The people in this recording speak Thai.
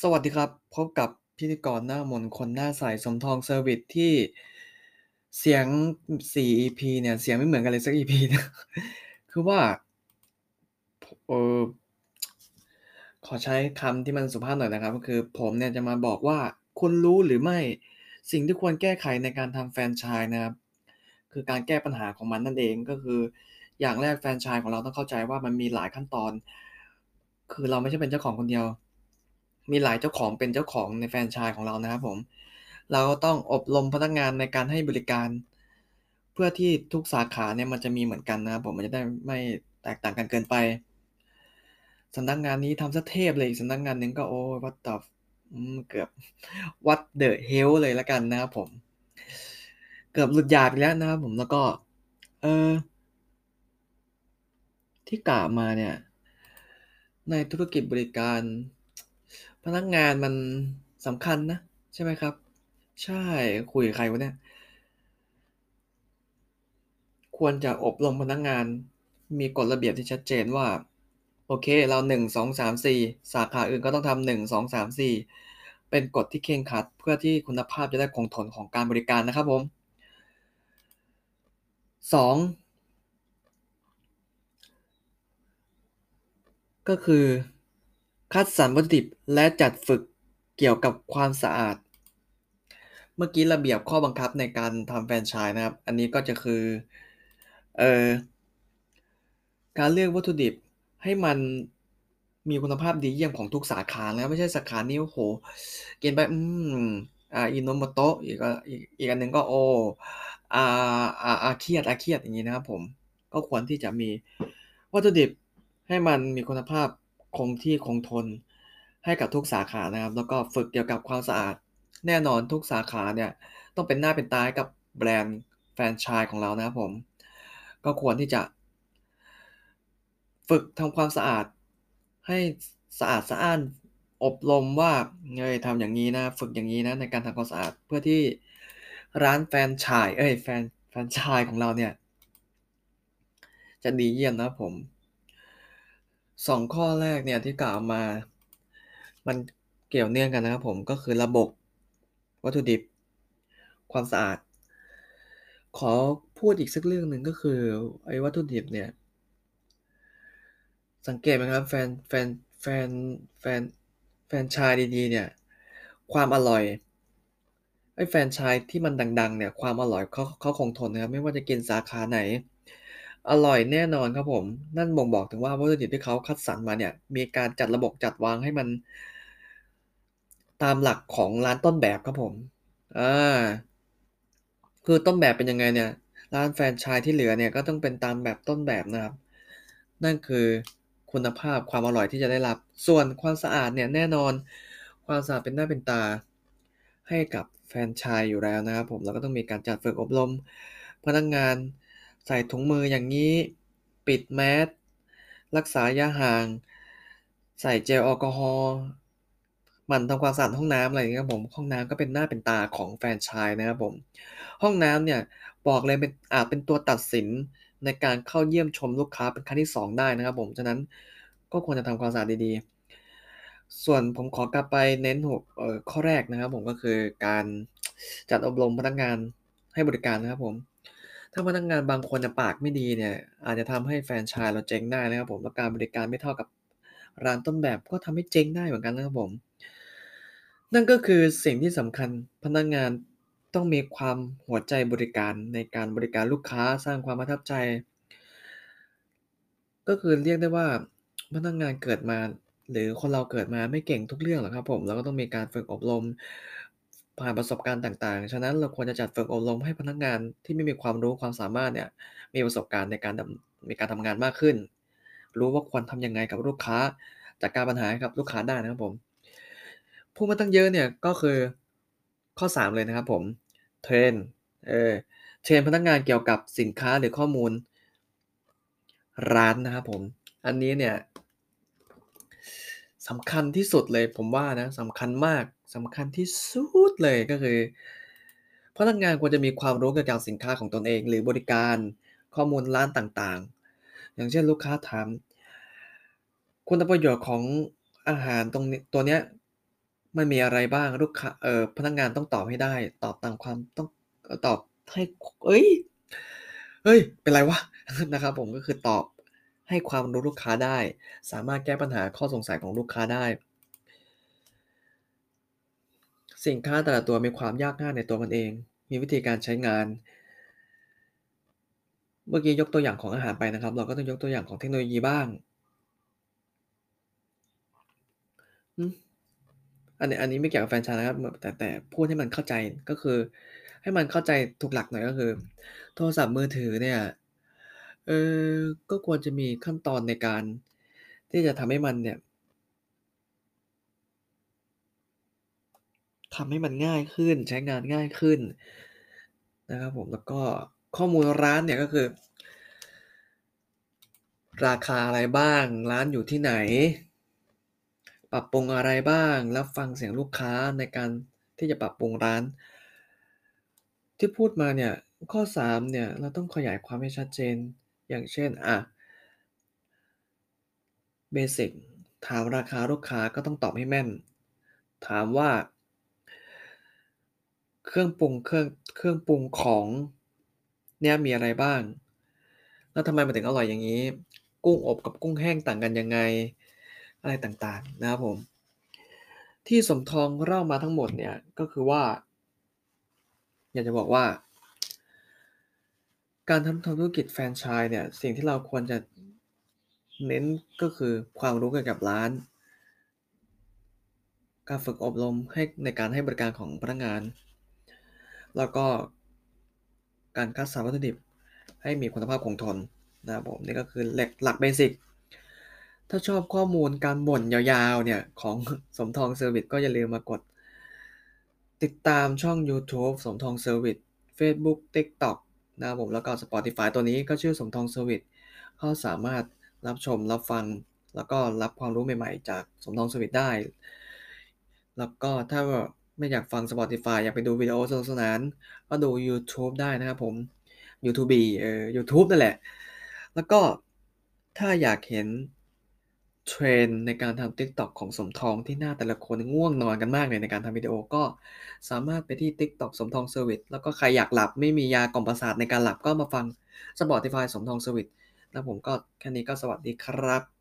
สวัสดีครับ พบกับพิธีกรหน้ามนคนหน้าใสสมทองเซอร์วิสที่เสียง 4 EP เนี่ย เสียงไม่เหมือนกันเลยสัก EP นะคือว่าเออขอใช้คำที่มันสุภาพหน่อยนะครับ ก็คือผมเนี่ยจะมาบอกว่าคุณรู้หรือไม่สิ่งที่ควรแก้ไขในการทำแฟรนไชส์นะครับ คือการแก้ปัญหาของมันนั่นเองก็คือ อย่างแรกแฟรนไชส์ของเราต้องเข้าใจว่ามันมีหลายขั้นตอน คือเราไม่ใช่เป็นเจ้าของคนเดียว มีหลายเจ้าของเป็นเจ้าของในแฟรนไชส์ของเรานะครับผม เราก็ต้องอบรมพนักงานในการให้บริการ เพื่อที่ทุกสาขาเนี่ยมันจะมีเหมือนกันนะครับผมมันจะได้ไม่แตกต่างกันเกินไปสำนักงานนี้ทำเสียเทพเลยสำนักงานหนึ่งก็โอ้ what the f อืมเกือบ what the hell เลยล้วกันนะครับผม เกือบหลุดหยาบอีกแล้วนะครับผมแล้วก็ เออที่กล่าวมาเนี่ย ในธุรกิจบริการ พนักงานมันสำคัญนะ ใช่ไหมครับ?ใช่ คุยกับใครวะเนี่ย?ควรจะอบรมพนักงาน มีกฎระเบียบที่ชัดเจนว่า โอเค เรา1 2 3 4สองสามสี่สาขาอื่นก็ต้องทำ1 2 3 4เป็นกฎที่เคร่งครัด เพื่อที่คุณภาพจะได้คงทนของการบริการนะครับผม2ก็คือ คัดสรรวัตถุดิบและจัดฝึกเกี่ยวกับความสะอาด เมื่อกี้ระเบียบข้อบังคับในการทำแฟรนไชส์นะครับ อันนี้ก็จะคือเอ่อการเลือกวัตถุดิบให้มันมีคุณภาพดีเยี่ยมของทุกสาขานะครับไม่ใช่สาขานี้โอ้โฮกินไปอืมอ่า Ajinomoto อีกอ่าอีกอีกอันหนึ่งก็โออ่าอ่าอาเครียดอาเครียดอย่างงี้นะครับผมก็ควรที่จะมีวัตถุดิบให้มันมีคุณภาพ คงที่คงทนให้กับทุกสาขานะครับ แล้วก็ฝึกเกี่ยวกับความสะอาด แน่นอนทุกสาขาเนี่ยต้องเป็นหน้าเป็นตาให้กับแบรนด์แฟรนไชส์ของเรานะครับผม ก็ควรที่จะ ฝึกทำความสะอาด ให้สะอาดสะอ้านอบรมว่าเฮ้ยทำอย่างงี้นะ ฝึกอย่างงี้นะในการทำความสะอาดเพื่อที่ร้านแฟรนไชส์เอ๊ยแฟรนแฟรนไชส์ของเราเนี่ย จะดีเยี่ยมนะครับผม 2ข้อแรกเนี่ยที่กล่าวมา มันเกี่ยวเนื่องกันนะครับผมก็คือระบบ วัตถุดิบ ความสะอาด ขอพูดอีกสักเรื่องหนึ่งก็คือไอ้วัตถุดิบเนี่ย สังเกตไหมครับแฟนแฟนแฟนแฟนแฟนชส์ดีๆ เนี่ย ความอร่อยไอ้แฟนชส์ที่มันดัง ๆ เนี่ย ความอร่อยเขาเขาคงทนนะครับไม่ว่าจะกินสาขาไหน อร่อยแน่นอนครับผม นั่นบ่งบอกถึงว่าวัตถุดิบที่เขาคัดสรรมาเนี่ย มีการจัดระบบจัดวางให้มัน ตามหลักของร้านต้นแบบครับผมอ่าคือต้นแบบเป็นยังไงเนี่ย ร้านแฟรนไชส์ที่เหลือเนี่ยก็ต้องเป็นตามแบบต้นแบบนะครับ นั่นคือคุณภาพความอร่อยที่จะได้รับ ส่วนความสะอาดเนี่ยแน่นอน ความสะอาดเป็นหน้าเป็นตา ให้กับแฟรนไชส์อยู่แล้วนะครับผมแล้วก็ต้องมีการจัดฝึกอบรม พนักงาน ใส่ถุงมืออย่างงี้ ปิดแมส รักษาระยะห่าง ใส่เจลแอลกอฮอล์ หมั่นทำความสะอาดห้องน้ำอะไรอย่างงี้ครับผม ห้องน้ำก็เป็นหน้าเป็นตาของแฟรนไชส์นะครับผม ห้องน้ำเนี่ยบอกเลยเป็นอาจเป็นตัวตัดสินในการเข้าเยี่ยมชมลูกค้าเป็นครั้งที่ 2 ได้นะครับผม ฉะนั้นก็ควรจะทำความสะอาดดีๆ ส่วนผมขอกลับไปเน้นหัวข้อแรกนะครับผมก็คือการจัดอบรมพนักงานให้บริการนะครับผม ถ้าพนักงานบางคนน่ะปากไม่ดีเนี่ย อาจจะทำให้แฟรนไชส์เราเจ๊งได้นะครับผมแล้วการบริการไม่เท่ากับร้านต้นแบบก็ทำให้เจ๊งได้เหมือนกันนะครับผม นั่นก็คือสิ่งที่สำคัญพนักงานต้องมีความหัวใจบริการในการบริการลูกค้าสร้างความประทับใจ ก็คือเรียกได้ว่าพนักงานเกิดมา หรือคนเราเกิดมาไม่เก่งทุกเรื่องหรอกครับผมเราก็ต้องมีการฝึกอบรม ผ่านประสบการณ์ต่างๆ ฉะนั้นเราควรจะจัดฝึกอบรมให้พนักงานที่ไม่มีความรู้ความสามารถเนี่ยมีประสบการณ์ในการดำในการทำงานมากขึ้น รู้ว่าควรทำยังไงกับลูกค้าจัดการปัญหาให้กับลูกค้าได้นะครับผมพูดมาตั้งเยอะเนี่ยก็คือข้อ 3 เลยนะครับผม train เออ train พนักงานเกี่ยวกับสินค้าหรือข้อมูล ร้านนะครับผม อันนี้เนี่ยสำคัญที่สุดเลยผมว่านะสำคัญมาก สำคัญที่สุดเลยก็คือ พนักงานควรจะมีความรู้เกี่ยวกับสินค้าของตนเอง หรือบริการข้อมูลร้านต่างๆ อย่างเช่นลูกค้าถามคุณประโยชน์ของอาหารตรงนี้ตัวเนี้ยมันมีอะไรบ้างลูกค้าเอ่อพนักงานต้องตอบให้ได้ ตอบตามความต้องตอบให้เฮ้ยเฮ้ย เป็นไรวะนะครับผมก็คือตอบให้ความรู้ลูกค้าได้ สามารถแก้ปัญหาข้อสงสัยของลูกค้าได้ สินค้าแต่ละตัวมีความยากง่ายในตัวมันเอง มีวิธีการใช้งาน เมื่อกี้ยกตัวอย่างของอาหารไปนะครับ เราก็ต้องยกตัวอย่างของเทคโนโลยีบ้าง อันนี้อันนี้ไม่เกี่ยวกับแฟนชส์นะครับแบบแต่แต่พูดให้มันเข้าใจก็คือ ให้มันเข้าใจถูกหลักหน่อยก็คือ โทรศัพท์มือถือเนี่ย เออก็ควรจะมีขั้นตอนในการที่จะทำให้มันเนี่ย ทำให้มันง่ายขึ้น ใช้งานง่ายขึ้นนะครับผมแล้วก็ข้อมูลร้านเนี่ยก็คือ ราคาอะไรบ้าง ร้านอยู่ที่ไหน ปรับปรุงอะไรบ้าง รับฟังเสียงลูกค้าในการที่จะปรับปรุงร้าน ที่พูดมาเนี่ยข้อ 3 เนี่ย เราต้องขยายความให้ชัดเจน อย่างเช่นอะเบสิกถามราคาลูกค้าก็ต้องตอบให้แม่น ถามว่า เครื่องปรุงเครื่องเครื่องปรุงของเนี่ยมีอะไรบ้าง แล้วทำไมมันถึงอร่อยอย่างงี้ กุ้งอบกับกุ้งแห้งต่างกันยังไง อะไรต่างๆนะครับผม ที่สมทองเล่ามาทั้งหมดเนี่ยก็คือว่า อยากจะบอกว่า การทำทำธุรกิจแฟรนไชส์เนี่ยสิ่งที่เราควรจะเน้นก็คือความรู้เกี่ยวกับร้าน การฝึกอบรมให้ในการให้บริการของพนักงาน แล้วก็การคัดสรรวัตถุดิบให้มีคุณภาพคงทนนะครับผมนี่ก็คือหลักหลัก basic ถ้าชอบข้อมูลการบ่นยาวๆเนี่ยของสมทองเซอร์วิสก็อย่าลืมมากด ติดตามช่องยูทูบสมทองเซอร์วิสเฟซบุ๊ก TikTok นะครับผมแล้วก็ Spotify ตัวนี้ก็ชื่อสมทองเซอร์วิสก็สามารถรับชมรับฟัง แล้วก็รับความรู้ใหม่ๆ จากสมทองเซอร์วิสได้ แล้วก็ถ้า ไม่อยากฟัง Spotify อยากไปดูวิดีโอสนุกสนาน ก็ดูยูทูบได้นะครับผมยูทูบีเออยูทูบนั่นแหละ แล้วก็ถ้าอยากเห็น trend ในการทำ TikTok ของสมทองที่หน้าแต่ละคนง่วงนอนกันมากเลยในการทำวิดีโอก็สามารถไปที่ TikTok สมทองเซอร์วิสแล้วก็ใครอยากหลับไม่มียากล่อมประสาทในการหลับก็มาฟัง Spotify สมทองเซอร์วิสแล้วผมก็แค่นี้ก็สวัสดีครับ